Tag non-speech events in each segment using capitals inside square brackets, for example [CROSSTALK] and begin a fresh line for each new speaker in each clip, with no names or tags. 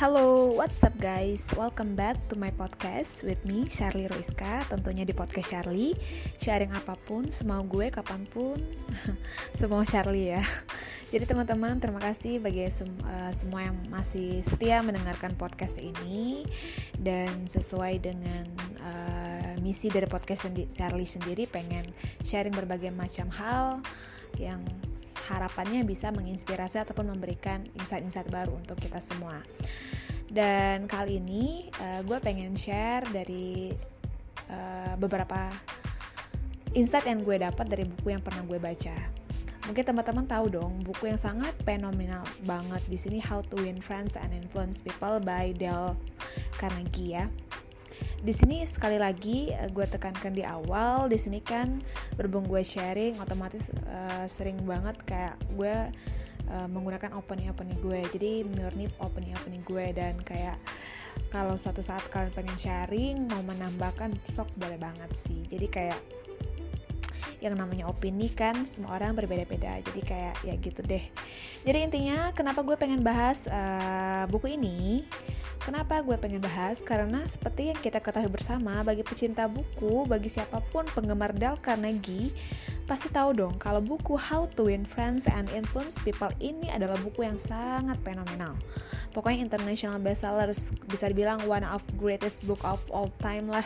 Hello, what's up guys? Welcome back to my podcast with me, Charlie Roiska Tentunya di podcast Charlie. Sharing apa pun, semau gue kapan pun [LAUGHS] Semua Charlie ya. Jadi teman-teman, terima kasih bagi sem uh, semua yang masih setia mendengarkan podcast ini. Dan sesuai dengan uh, misi dari podcast sendi Charlie sendiri Pengen sharing berbagai macam hal yang harapannya bisa menginspirasi ataupun memberikan insight-insight baru untuk kita semua. Dan kali ini uh, gue pengen share dari uh, beberapa insight yang gue dapat dari buku yang pernah gue baca. Mungkin teman-teman tahu dong buku yang sangat fenomenal banget di sini How to Win Friends and Influence People by Dale Carnegie ya di sini sekali lagi uh, gue tekankan di awal di sini kan berhubung gue sharing otomatis uh, sering banget kayak gue uh, menggunakan opening opening gue jadi murni opening opening gue dan kayak kalau suatu saat kalian pengen sharing mau menambahkan sok boleh banget sih. Jadi kayak yang namanya opini kan semua orang berbeda-beda. Jadi kayak ya gitu deh. Jadi intinya kenapa gue pengen bahas uh, buku ini? Kenapa gue pengen bahas? Karena seperti yang kita ketahui bersama, bagi pecinta buku, bagi siapa pun penggemar Dale Carnegie, pasti tahu dong kalau buku How to Win Friends and Influence People ini adalah buku yang sangat fenomenal. Pokoknya international bestsellers, bisa dibilang one of greatest book of all time lah.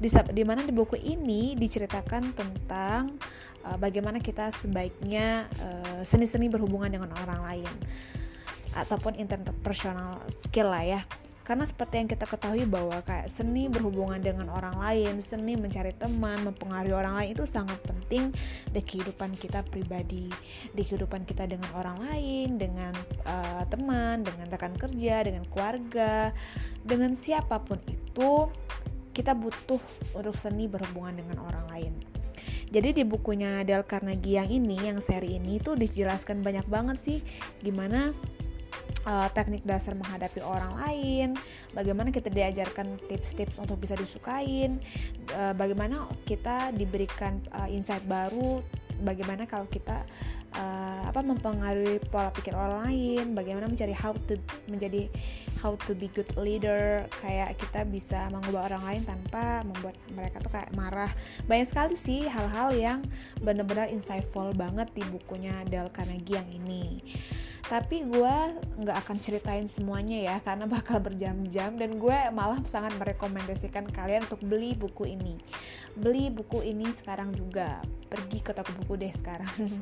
Di, di mana di buku ini diceritakan tentang uh, bagaimana kita sebaiknya uh, seni-seni uh, berhubungan dengan orang lain ataupun interpersonal skill lah ya karena seperti yang kita ketahui bahwa kayak seni berhubungan dengan orang lain, seni mencari teman, mempengaruhi orang lain itu sangat penting di kehidupan kita pribadi, di kehidupan kita dengan orang lain, dengan uh, teman, dengan rekan kerja, dengan keluarga, dengan siapa pun itu kita butuh untuk seni berhubungan dengan orang lain. Jadi di bukunya Dale Carnegie yang ini, yang seri ini itu dijelaskan banyak banget sih gimana uh, teknik dasar menghadapi orang lain, bagaimana kita diajarkan tips-tips untuk bisa disukain, uh, bagaimana kita diberikan uh, insight baru, bagaimana kalau kita uh, apa mempengaruhi pola pikir orang lain, bagaimana mencari how to menjadi how to be good leader, kayak kita bisa mengubah orang lain tanpa membuat mereka tuh kayak marah. Banyak sekali sih hal-hal yang benar-benar insightful banget di bukunya Dale Carnegie yang ini. Tapi gue nggak akan ceritain semuanya ya karena [LAUGHS] bakal berjam-jam dan gue malah sangat merekomendasikan kalian untuk beli buku ini. Beli buku ini sekarang juga. Pergi ke toko buku deh sekarang. [LAUGHS]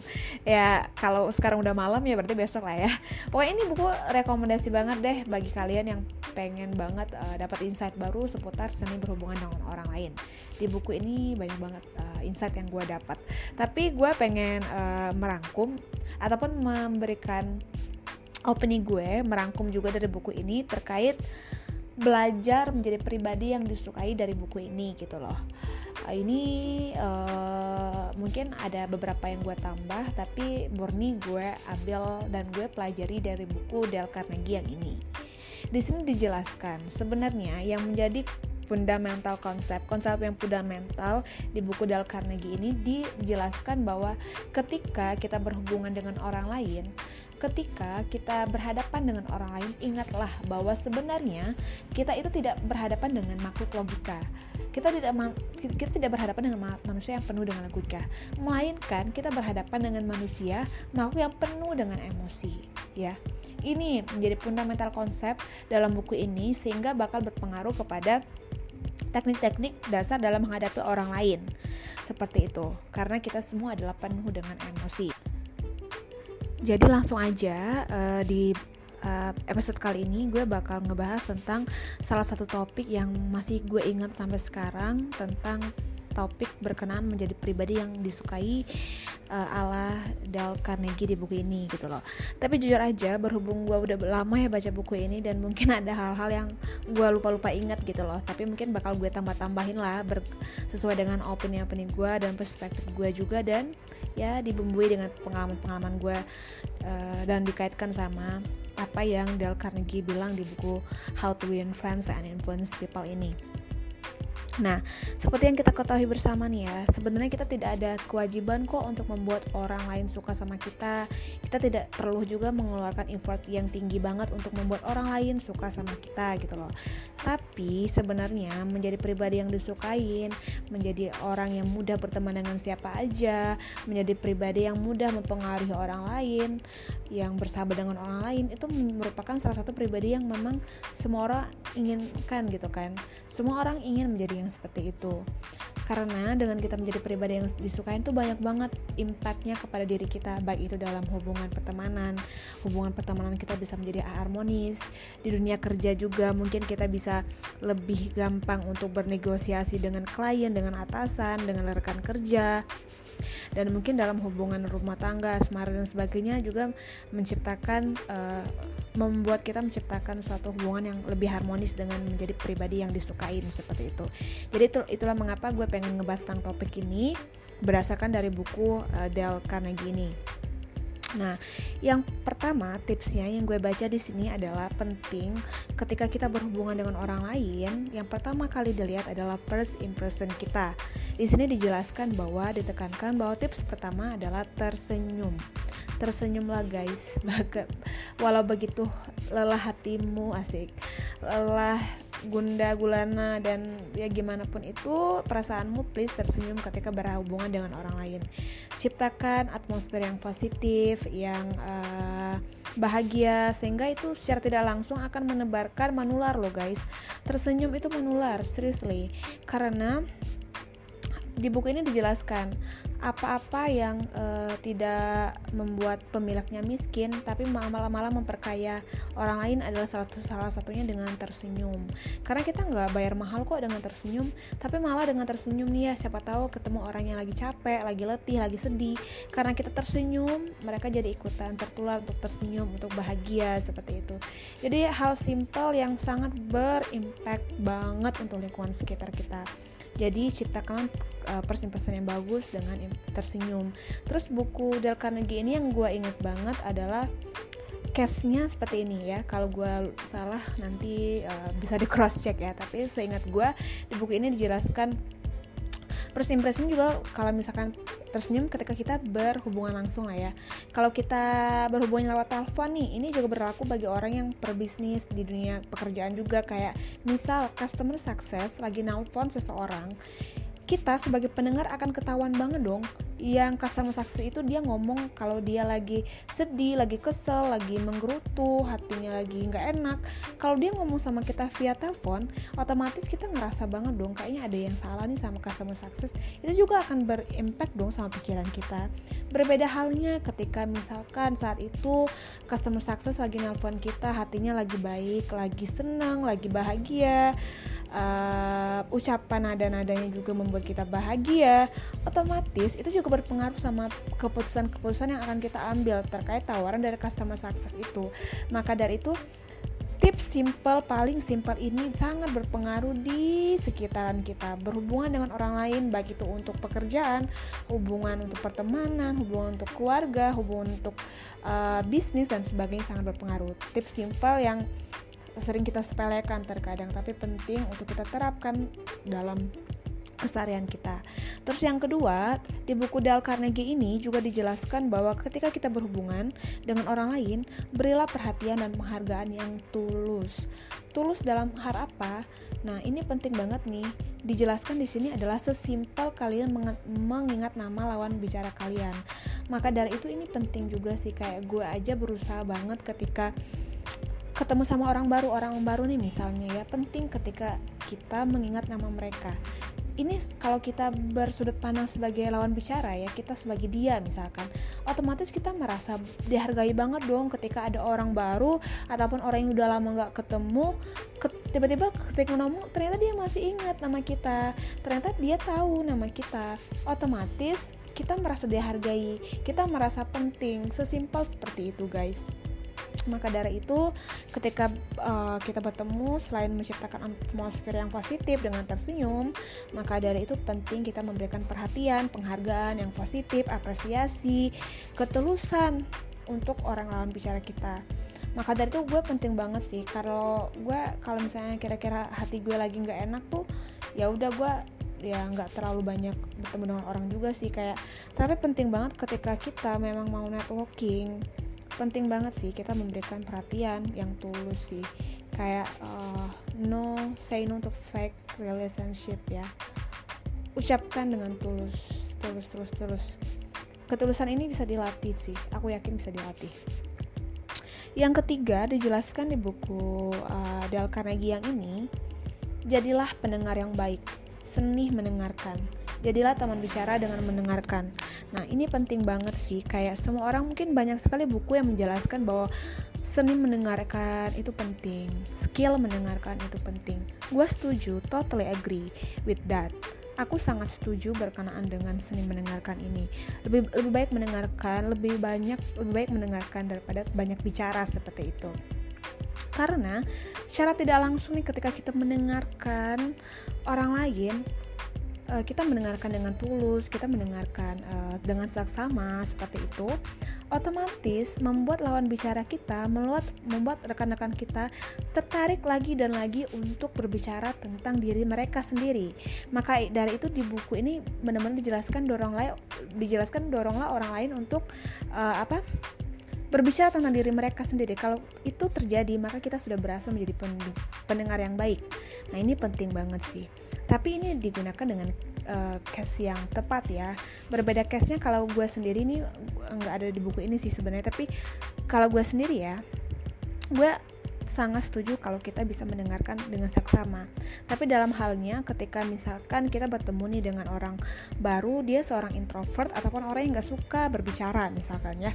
Ya kalau sekarang udah malam ya berarti besok lah ya. Pokoknya ini buku rekomendasi banget deh bagi kalian yang pengen banget uh, dapat insight baru seputar seni berhubungan dengan orang lain. Di buku ini banyak banget uh, insight yang gue dapat. Tapi gue pengen uh, merangkum ataupun memberikan opini gue merangkum juga dari buku ini terkait belajar menjadi pribadi yang disukai dari buku ini gitu loh ini uh, mungkin ada beberapa yang gue tambah tapi murni gue ambil dan gue pelajari dari buku Dale Carnegie yang ini. Di sini dijelaskan sebenarnya yang menjadi fundamental konsep konsep yang fundamental di buku Dale Carnegie ini dijelaskan bahwa ketika kita berhubungan dengan orang lain ketika kita berhadapan dengan orang lain ingatlah bahwa sebenarnya kita itu tidak berhadapan dengan makhluk logika kita tidak kita tidak berhadapan dengan manusia yang penuh dengan logika melainkan kita berhadapan dengan manusia makhluk yang penuh dengan emosi ya ini menjadi fundamental konsep dalam buku ini sehingga bakal berpengaruh kepada teknik-teknik dasar dalam menghadapi orang lain. Seperti itu, karena kita semua adalah penuh dengan emosi. Jadi langsung aja uh, di uh, episode kali ini gue bakal ngebahas tentang salah satu topik yang masih gue ingat sampai sekarang tentang topik berkenaan menjadi pribadi yang disukai uh, ala Dale Carnegie di buku ini gitu loh. Tapi jujur aja berhubung gue udah lama ya baca buku ini dan mungkin [LAUGHS] ada hal-hal yang gue lupa-lupa ingat gitu loh. Tapi mungkin bakal gue tambah-tambahin lah sesuai dengan opini-opini gue dan perspektif gue juga dan ya dibumbui dengan pengalaman-pengalaman gue uh, dan dikaitkan sama apa yang Dale Carnegie bilang di buku How to Win Friends and Influence People ini. Nah, seperti yang kita ketahui bersama nih ya, sebenarnya kita tidak ada kewajiban kok untuk membuat orang lain suka sama kita. Kita tidak perlu juga mengeluarkan effort yang tinggi banget untuk membuat orang lain suka sama kita gitu loh. Tapi sebenarnya menjadi pribadi yang disukain, menjadi orang yang mudah berteman dengan siapa aja, menjadi pribadi yang mudah mempengaruhi orang lain, yang bersahabat dengan orang lain itu merupakan salah satu pribadi yang memang semua orang inginkan gitu kan. Semua orang ingin menjadi yang seperti itu. Karena dengan kita menjadi pribadi yang disukai itu banyak banget impactnya kepada diri kita baik itu dalam hubungan pertemanan hubungan pertemanan kita bisa menjadi harmonis di dunia kerja juga mungkin kita bisa lebih gampang untuk bernegosiasi dengan klien dengan atasan dengan rekan kerja dan mungkin dalam hubungan rumah tangga, asmara dan sebagainya juga menciptakan uh, membuat kita menciptakan suatu hubungan yang lebih harmonis dengan menjadi pribadi yang disukain seperti itu. Jadi itu, itulah mengapa gue pengen ngebahas tentang topik ini berdasarkan dari buku uh, Dale Carnegie ini. Nah, yang pertama tipsnya yang gue baca di sini adalah penting ketika kita berhubungan dengan orang lain, yang pertama kali dilihat adalah first impression kita. Di sini dijelaskan bahwa ditekankan bahwa tips pertama adalah tersenyum. Tersenyumlah guys. [LAUGHS] Walau begitu lelah hatimu asik. Lelah gunda gulana dan ya gimana pun itu perasaanmu please tersenyum ketika berhubungan dengan orang lain. Ciptakan atmosfer yang positif yang uh, bahagia sehingga itu secara tidak langsung akan menebarkan menular loh guys. Tersenyum itu menular seriously. Karena di buku ini dijelaskan apa-apa yang uh, tidak membuat pemiliknya miskin tapi malah-malah memperkaya orang lain adalah salah, salah satunya dengan tersenyum. Karena kita nggak bayar mahal kok dengan tersenyum tapi malah dengan tersenyum nih ya siapa tahu ketemu orang yang lagi capek lagi letih lagi sedih. Karena kita tersenyum mereka jadi ikutan tertular untuk tersenyum untuk bahagia seperti itu. Jadi hal simple yang sangat berimpact banget untuk lingkungan sekitar kita jadi ciptakan uh, persen-persen yang bagus dengan tersenyum. Terus buku Dale Carnegie ini yang gue inget banget adalah case-nya seperti ini ya. Kalau gue salah nanti uh, bisa di cross check ya. Tapi seingat gue di buku ini dijelaskan first impression juga kalau misalkan tersenyum ketika kita berhubungan langsung lah ya. Kalau kita berhubungan lewat telepon nih ini juga berlaku bagi orang yang berbisnis di dunia pekerjaan juga. Kayak misal customer success lagi nelpon seseorang kita sebagai pendengar akan ketahuan banget dong yang customer success itu dia ngomong kalau dia lagi sedih, lagi kesel, lagi menggerutu, hatinya lagi nggak enak. Kalau dia ngomong sama kita via telepon, otomatis kita ngerasa banget dong kayaknya ada yang salah nih sama customer success. Itu juga akan berimpact dong sama pikiran kita. Berbeda halnya ketika misalkan saat itu customer success lagi nelpon kita, hatinya lagi baik, lagi senang, lagi bahagia, uh, ucapan nada-nadanya juga membuat kita bahagia, otomatis itu juga berpengaruh sama keputusan-keputusan yang akan kita ambil terkait tawaran dari customer success itu. Maka dari itu tips simple paling simple ini sangat berpengaruh di sekitaran kita berhubungan dengan orang lain baik itu untuk pekerjaan hubungan untuk pertemanan hubungan untuk keluarga hubungan untuk uh, bisnis dan sebagainya sangat berpengaruh tips simple yang sering kita sepelekan terkadang tapi penting untuk kita terapkan dalam keseharian kita. Terus yang kedua, di buku Dale Carnegie ini juga dijelaskan bahwa ketika kita berhubungan dengan orang lain, berilah perhatian dan penghargaan yang tulus. Tulus dalam hal apa? Nah, ini penting banget nih. Dijelaskan di sini adalah sesimpel kalian mengingat nama lawan bicara kalian. Maka dari itu ini penting juga sih kayak gue aja berusaha banget ketika ketemu sama orang baru orang baru nih misalnya ya penting ketika kita mengingat nama mereka ini kalau kita bersudut pandang sebagai lawan bicara ya kita sebagai dia misalkan otomatis kita merasa dihargai banget dong ketika ada orang baru ataupun orang yang udah lama nggak ketemu tiba-tiba ketika ngomong ternyata dia masih ingat nama kita ternyata dia tahu nama kita otomatis kita merasa dihargai kita merasa penting sesimpel seperti itu guys maka dari itu, ketika uh, kita bertemu, selain menciptakan atmosfer yang positif dengan tersenyum, maka dari itu penting kita memberikan perhatian, penghargaan yang positif, apresiasi, ketulusan untuk orang lawan bicara kita. Maka dari itu gue penting banget sih kalau gue kalau misalnya kira-kira hati gue lagi nggak enak tuh ya udah gue ya nggak terlalu banyak bertemu dengan orang juga sih kayak tapi penting banget ketika kita memang mau networking penting banget sih kita memberikan perhatian yang tulus sih. Kayak uh, no say no to fake relationship ya. Ucapkan dengan tulus tulus tulus tulus ketulusan ini bisa dilatih sih. Aku yakin bisa dilatih. Yang ketiga dijelaskan di buku uh, Dale Carnegie yang ini jadilah pendengar yang baik seni mendengarkan. Jadilah teman bicara dengan mendengarkan. Nah, ini penting banget sih. Kayak semua orang mungkin banyak sekali buku yang menjelaskan bahwa seni mendengarkan itu penting, skill mendengarkan itu penting. Gue setuju, totally agree with that. Aku sangat setuju berkenaan dengan seni mendengarkan ini. Lebih lebih baik mendengarkan, lebih banyak lebih baik mendengarkan daripada banyak bicara seperti itu karena secara tidak langsung nih ketika kita mendengarkan orang lain uh, kita mendengarkan dengan tulus kita mendengarkan uh, dengan saksama seperti itu otomatis membuat lawan bicara kita membuat membuat rekan-rekan kita tertarik lagi dan lagi untuk berbicara tentang diri mereka sendiri maka dari itu di buku ini benar-benar dijelaskan dorong lain dijelaskan doronglah orang lain untuk uh, apa berbicara tentang diri mereka sendiri. Kalau itu terjadi, maka kita sudah berhasil menjadi pendengar yang baik. Nah, ini penting banget sih. Tapi ini digunakan dengan uh, case yang tepat ya. Berbeda case-nya kalau gue sendiri ini nggak ada di buku ini sih sebenarnya. Tapi kalau gue sendiri ya, gue sangat setuju kalau kita bisa mendengarkan dengan saksama. Tapi dalam halnya ketika misalkan kita bertemu nih dengan orang baru, dia seorang introvert ataupun orang yang nggak suka berbicara misalkan ya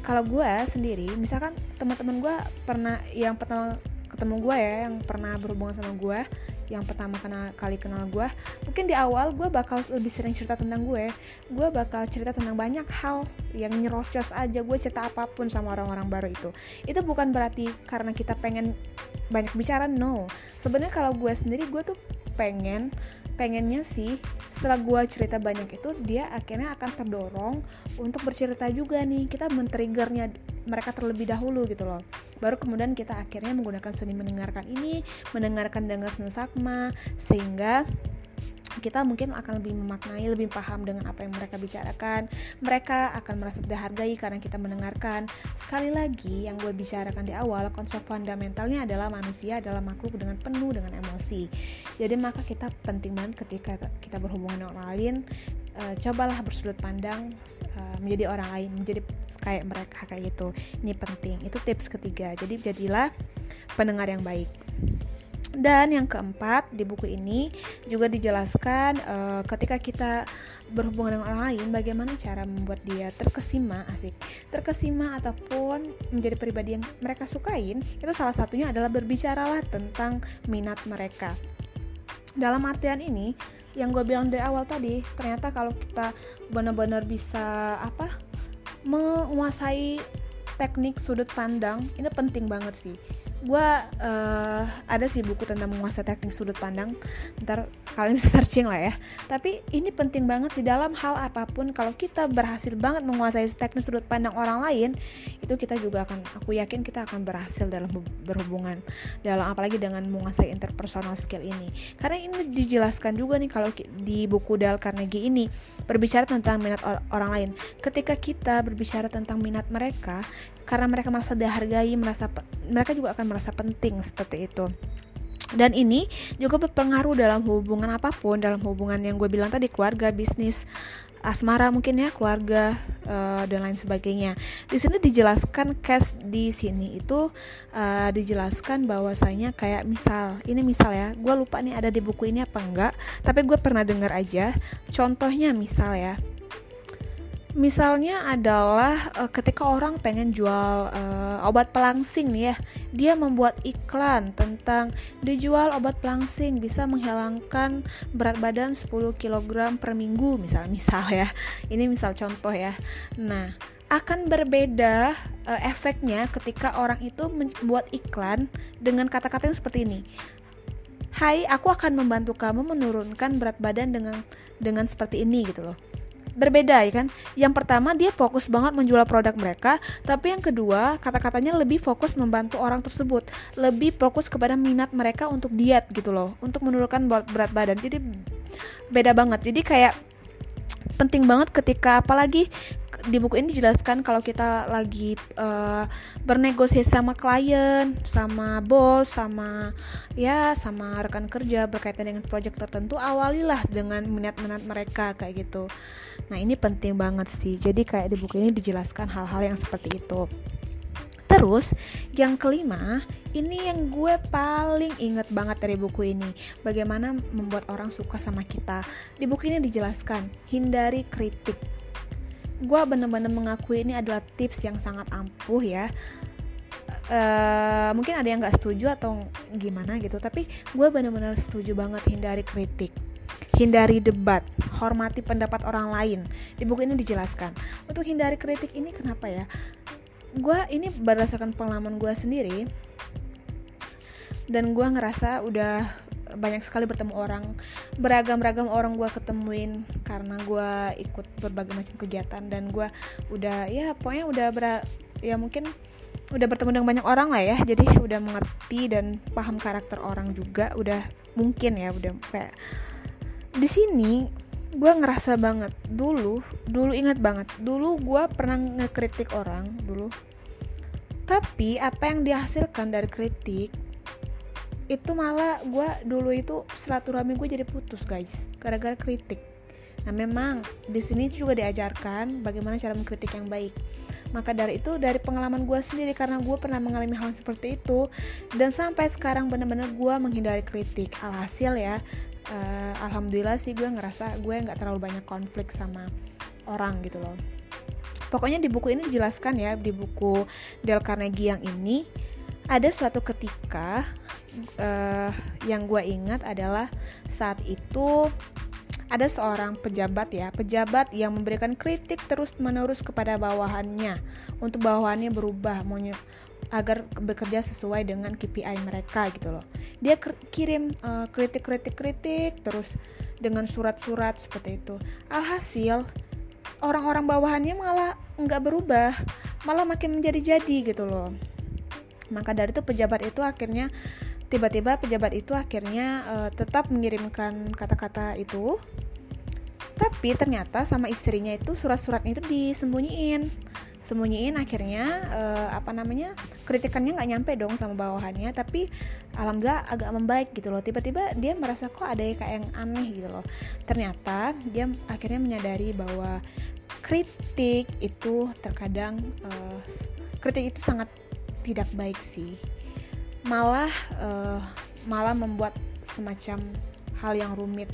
kalau gue sendiri misalkan teman-teman gue pernah yang pertama ketemu gue ya yang pernah berhubungan sama gue yang pertama kenal kali kenal gue mungkin di awal gue bakal lebih sering cerita tentang gue gue bakal cerita tentang banyak hal yang nyerocos aja gue cerita apa pun sama orang-orang baru itu. Itu bukan berarti karena kita pengen banyak bicara no. Sebenarnya kalau gue sendiri gue tuh pengen pengennya sih setelah gue cerita banyak itu dia akhirnya akan terdorong untuk bercerita juga nih. Kita men-triggernya mereka terlebih dahulu gitu loh. Baru kemudian kita akhirnya menggunakan seni mendengarkan ini mendengarkan dengan sesakma sehingga kita mungkin akan lebih memaknai, lebih paham dengan apa yang mereka bicarakan. Mereka akan merasa dihargai karena kita mendengarkan. Sekali lagi, yang gue bicarakan di awal, konsep fundamentalnya adalah manusia adalah makhluk dengan penuh dengan emosi. Jadi maka kita penting banget ketika kita berhubungan dengan orang lain, uh, cobalah bersudut pandang uh, menjadi orang lain, menjadi kayak mereka kayak gitu. Ini penting. Itu tips ketiga. Jadi jadilah pendengar yang baik. Dan yang keempat di buku ini juga dijelaskan uh, ketika kita berhubungan dengan orang lain bagaimana cara membuat dia terkesima asik. Terkesima ataupun menjadi pribadi yang mereka sukain itu salah satunya adalah berbicaralah tentang minat mereka. Dalam artian ini yang gue bilang dari awal tadi ternyata kalau kita benar-benar bisa apa menguasai teknik sudut pandang ini penting banget sih gue uh, ada sih buku tentang menguasai teknik sudut pandang. Ntar kalian bisa [LAUGHS] searching lah ya. Tapi ini penting banget sih dalam hal apa pun kalau kita berhasil banget menguasai teknik sudut pandang orang lain itu kita juga akan aku yakin kita akan berhasil dalam berhubungan dalam apalagi dengan menguasai interpersonal skill ini. Karena ini dijelaskan juga nih kalau di buku Dale Carnegie ini berbicara tentang minat or orang lain. Ketika kita berbicara tentang minat mereka karena mereka merasa dihargai, merasa mereka juga akan merasa penting seperti itu. Dan ini juga berpengaruh dalam hubungan apa pun, dalam hubungan yang gue bilang tadi keluarga, bisnis, asmara mungkin ya, keluarga uh, dan lain sebagainya. Di sini dijelaskan case di sini itu uh, dijelaskan bahwasanya kayak misal, ini misal ya, gue lupa nih ada di buku ini apa enggak, tapi gue pernah dengar aja. Contohnya misal ya, Misalnya adalah uh, ketika orang pengen jual uh, obat pelangsing nih ya, dia membuat iklan tentang dijual obat pelangsing bisa menghilangkan berat badan 10 kg per minggu misal [LAUGHS] misal ya. Ini misal contoh ya. Nah, akan berbeda uh, efeknya ketika orang itu membuat iklan dengan kata-kata yang seperti ini. Hai, aku akan membantu kamu menurunkan berat badan dengan dengan seperti ini gitu loh berbeda ya kan? Yang pertama dia fokus banget menjual produk mereka tapi yang kedua kata-katanya lebih fokus membantu orang tersebut. Lebih fokus kepada minat mereka untuk diet gitu loh. Untuk menurunkan berat badan. Jadi beda banget. Jadi kayak penting banget ketika apalagi di buku ini dijelaskan kalau kita lagi uh, bernegosiasi sama klien, sama bos, sama ya sama rekan kerja berkaitan dengan proyek tertentu, awalilah dengan minat-minat mereka kayak gitu. Nah, ini penting banget sih. Jadi kayak di buku ini dijelaskan hal-hal yang seperti itu. Terus yang kelima, ini yang gue paling inget banget dari buku ini. Bagaimana membuat orang suka sama kita. Di buku ini dijelaskan, hindari kritik gue bener-bener mengakui ini adalah tips yang sangat ampuh ya. Uh, mungkin ada yang nggak setuju atau gimana gitu tapi gue bener-bener setuju banget hindari kritik hindari debat hormati pendapat orang lain. Di buku ini dijelaskan. Untuk hindari kritik ini kenapa ya? Gue ini berdasarkan pengalaman gue sendiri dan gue ngerasa udah banyak sekali bertemu orang beragam-ragam orang gue ketemuin karena gue ikut berbagai macam kegiatan dan gue udah ya pokoknya udah ber ya mungkin udah bertemu dengan banyak orang lah ya. Jadi udah mengerti dan paham karakter orang juga udah mungkin ya udah kayak di sini gue ngerasa banget dulu dulu ingat banget dulu gue pernah ngekritik orang dulu. Tapi apa yang dihasilkan dari kritik itu malah gue dulu itu silaturahmi gue jadi putus guys. Gara-gara kritik. Nah memang di sini juga diajarkan bagaimana cara mengkritik yang baik. Maka dari itu dari pengalaman gue sendiri karena gue pernah mengalami hal seperti itu dan sampai sekarang benar-benar gue menghindari kritik. Alhasil ya uh, alhamdulillah sih gue ngerasa gue nggak terlalu banyak konflik sama orang gitu loh. Pokoknya di buku ini dijelaskan ya di buku Del Carnegie yang ini ada suatu ketika uh, yang gue ingat adalah saat itu ada seorang pejabat ya, pejabat yang memberikan kritik terus-menerus kepada bawahannya untuk bawahannya berubah agar bekerja sesuai dengan KPI mereka gitu loh. Dia kirim uh, kritik-kritik-kritik terus dengan surat-surat seperti itu. Alhasil orang-orang bawahannya malah nggak berubah, malah makin menjadi-jadi gitu loh maka dari itu pejabat itu akhirnya tiba-tiba pejabat itu akhirnya uh, tetap mengirimkan kata-kata itu. Tapi ternyata sama istrinya itu surat-suratnya itu disembunyiin. Sembunyiin akhirnya uh, apa namanya kritikannya nggak nyampe dong sama bawahannya tapi alhamdulillah agak membaik gitu loh. Tiba-tiba dia merasa kok ada kayak yang aneh gitu loh. Ternyata dia akhirnya menyadari bahwa kritik itu terkadang uh, kritik itu sangat tidak baik sih. Malah uh, malah membuat semacam hal yang rumit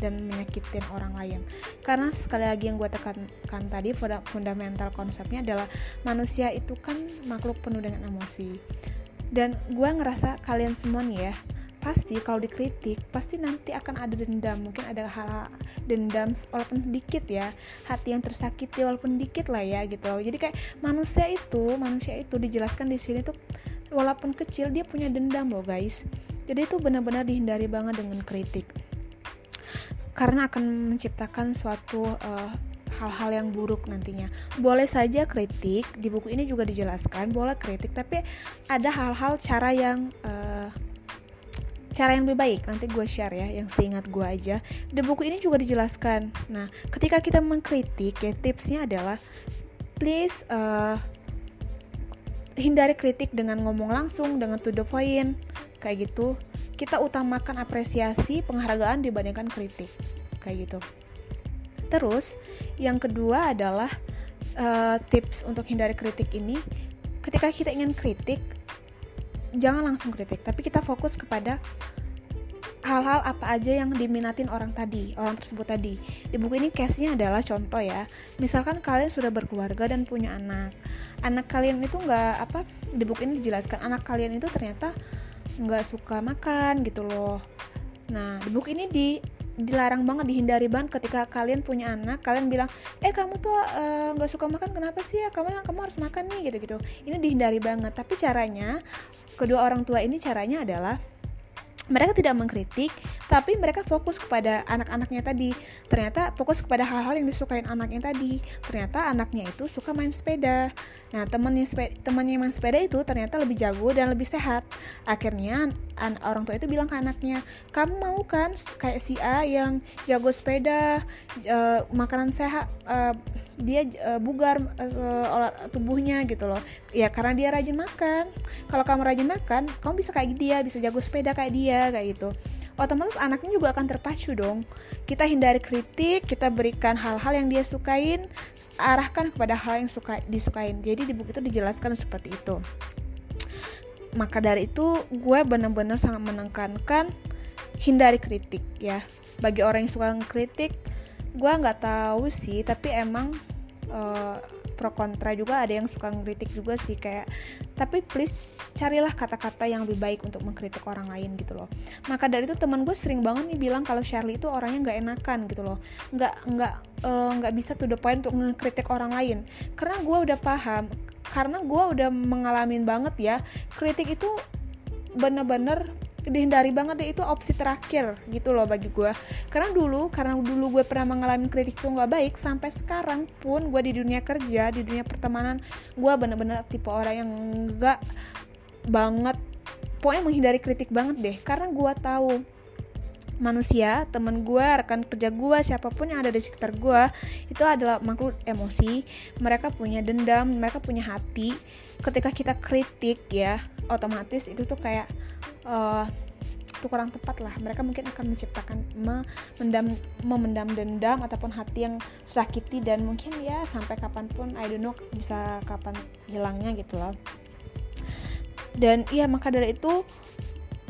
dan menyakitin orang lain. Karena sekali lagi yang gue tekankan tadi fundamental konsepnya adalah manusia itu kan makhluk penuh dengan emosi. Dan gue ngerasa kalian semua nih ya pasti kalau dikritik pasti nanti akan ada dendam. Mungkin ada hal, dendam walaupun sedikit ya hati yang tersakiti walaupun dikit lah ya gitu. Jadi kayak manusia itu manusia itu dijelaskan di sini tuh walaupun kecil dia punya dendam loh guys. Jadi itu benar-benar dihindari banget dengan kritik. Karena akan menciptakan suatu uh, hal-hal yang buruk nantinya. Boleh saja kritik, di buku ini juga dijelaskan boleh kritik, tapi ada hal-hal cara yang uh, cara yang lebih baik. Nanti gue share ya yang seingat gue aja. Di buku ini juga dijelaskan. Nah ketika kita mengkritik ya tipsnya adalah please uh, hindari kritik dengan ngomong langsung dengan to the point. Kayak gitu. Kita utamakan apresiasi penghargaan dibandingkan kritik. Kayak gitu. Terus yang kedua adalah uh, tips untuk hindari kritik ini. Ketika kita ingin kritik jangan langsung kritik tapi kita fokus kepada hal-hal apa aja yang diminatin orang tadi, orang tersebut tadi. Di buku ini case-nya adalah contoh ya. Misalkan kalian sudah berkeluarga dan punya anak. Anak kalian itu nggak apa di buku ini dijelaskan anak kalian itu ternyata nggak suka makan gitu loh. Nah, di buku ini di dilarang banget dihindari banget ketika kalian punya anak kalian bilang eh kamu tuh eh, nggak uh, suka makan kenapa sih ya? Kamu kamu harus makan nih gitu gitu ini dihindari banget. Tapi caranya kedua orang tua ini caranya adalah mereka tidak mengkritik tapi mereka fokus kepada anak-anaknya tadi. Ternyata fokus kepada hal-hal yang disukain anaknya tadi. Ternyata anaknya itu suka main sepeda. Nah temannya temannya main sepeda itu ternyata lebih jago dan lebih sehat. Akhirnya an orang tua itu bilang ke anaknya kamu mau kan kayak si A yang jago sepeda uh, makanan sehat uh, dia uh, bugar uh, tubuhnya gitu loh. Ya karena dia rajin makan. Kalau kamu rajin makan kamu bisa kayak dia bisa jago sepeda kayak dia kayak gitu. Otomatis anaknya juga akan terpacu dong. Kita hindari kritik kita berikan hal-hal yang dia sukain arahkan kepada hal yang suka disukain. Jadi di buku itu dijelaskan seperti itu. Maka dari itu gue benar-benar sangat menekankan hindari kritik ya. Bagi orang yang suka kritik gue nggak tahu sih tapi emang uh, pro kontra juga ada yang suka ngeritik juga sih kayak tapi please carilah kata-kata yang lebih baik untuk mengkritik orang lain gitu loh. Maka dari itu teman gue sering banget nih bilang kalau Charlie itu orangnya nggak enakan gitu loh. Nggak nggak eh, nggak uh, bisa to the point untuk ngekritik orang lain. Karena gue udah paham karena gue udah mengalami banget ya kritik itu bener-bener dihindari banget deh itu opsi terakhir gitu loh bagi gue karena dulu karena dulu gue pernah mengalami kritik itu nggak baik sampai sekarang pun gue di dunia kerja di dunia pertemanan gue bener-bener tipe orang yang nggak banget pokoknya menghindari kritik banget deh. Karena gue tahu manusia, teman gue, rekan kerja gue, siapa pun yang ada di sekitar gue itu adalah makhluk emosi. Mereka punya dendam, mereka punya hati. Ketika kita kritik ya, otomatis itu tuh kayak uh, itu kurang tepat lah mereka mungkin akan menciptakan memendam memendam dendam ataupun hati yang sakiti dan mungkin ya sampai kapan pun I don't know bisa kapan hilangnya gitu loh dan iya maka dari itu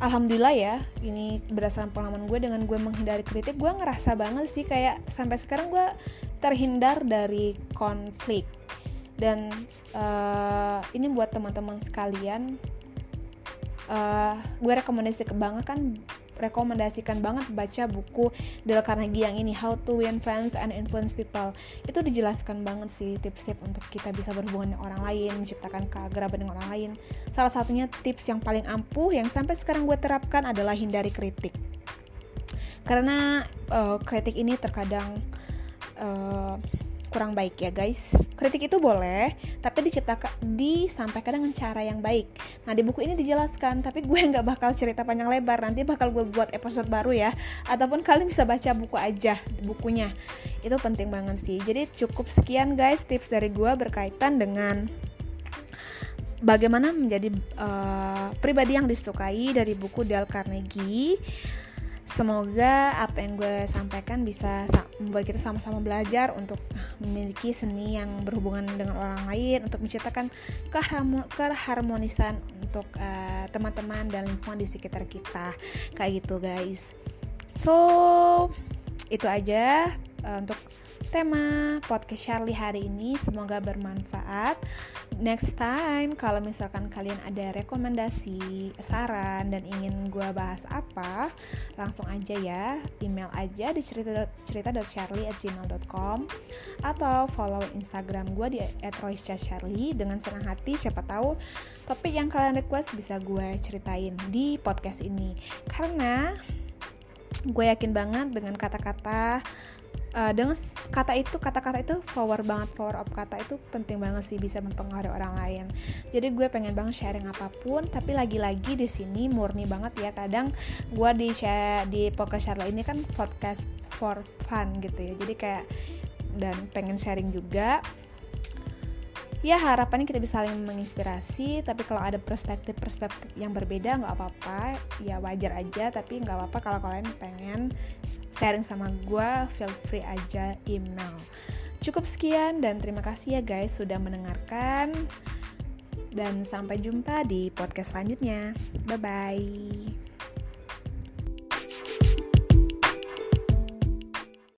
alhamdulillah ya ini berdasarkan pengalaman gue dengan gue menghindari kritik gue ngerasa banget sih kayak sampai sekarang gue terhindar dari konflik. Dan uh, ini buat teman-teman sekalian uh, gue rekomendasi banget kan rekomendasikan banget baca buku Dale Carnegie yang ini How to Win Friends and Influence People. Itu dijelaskan banget sih tips-tips untuk kita bisa berhubungan dengan orang lain menciptakan keagraban dengan orang lain. Salah satunya tips yang paling ampuh yang sampai sekarang gue terapkan adalah hindari kritik. Karena uh, kritik ini terkadang uh, kurang baik ya guys. Kritik itu boleh, tapi diciptakan disampaikan dengan cara yang baik. Nah di buku ini dijelaskan, tapi gue [LAUGHS] nggak bakal cerita panjang lebar. Nanti bakal gue buat episode baru ya. Ataupun kalian bisa baca buku aja bukunya. Itu penting banget sih. Jadi cukup sekian guys tips dari gue berkaitan dengan bagaimana menjadi uh, pribadi yang disukai dari buku Dale Carnegie. Semoga apa yang gue sampaikan bisa membuat kita sama-sama belajar untuk memiliki seni yang berhubungan dengan orang lain, untuk menciptakan keharmonisan untuk uh, teman-teman dan lingkungan di sekitar kita. Kayak gitu, guys. So, itu aja uh, untuk tema podcast Charlie hari ini. Semoga bermanfaat. Next time kalau misalkan kalian ada rekomendasi, saran dan ingin gue bahas apa, langsung aja ya. Email aja di cerita cerita.charlie@gmail.com atau follow Instagram gue di @royscharlie dengan senang hati siapa tahu topik yang kalian request bisa gue ceritain di podcast ini. Karena gue yakin banget dengan kata-kata uh, dengan kata itu kata-kata itu power banget power of kata itu penting banget sih bisa mempengaruhi orang lain. Jadi gue pengen banget sharing apa pun tapi lagi-lagi di sini murni banget ya. Kadang gue di share di podcast Charla ini kan podcast for fun gitu ya. Jadi kayak dan pengen sharing juga ya harapannya kita bisa saling menginspirasi tapi kalau ada perspektif-perspektif yang berbeda nggak apa-apa. Ya wajar aja tapi nggak apa-apa kalau kalian pengen sharing sama gue feel free aja email. Cukup sekian dan terima kasih ya guys sudah mendengarkan. Dan sampai jumpa di podcast selanjutnya. Bye bye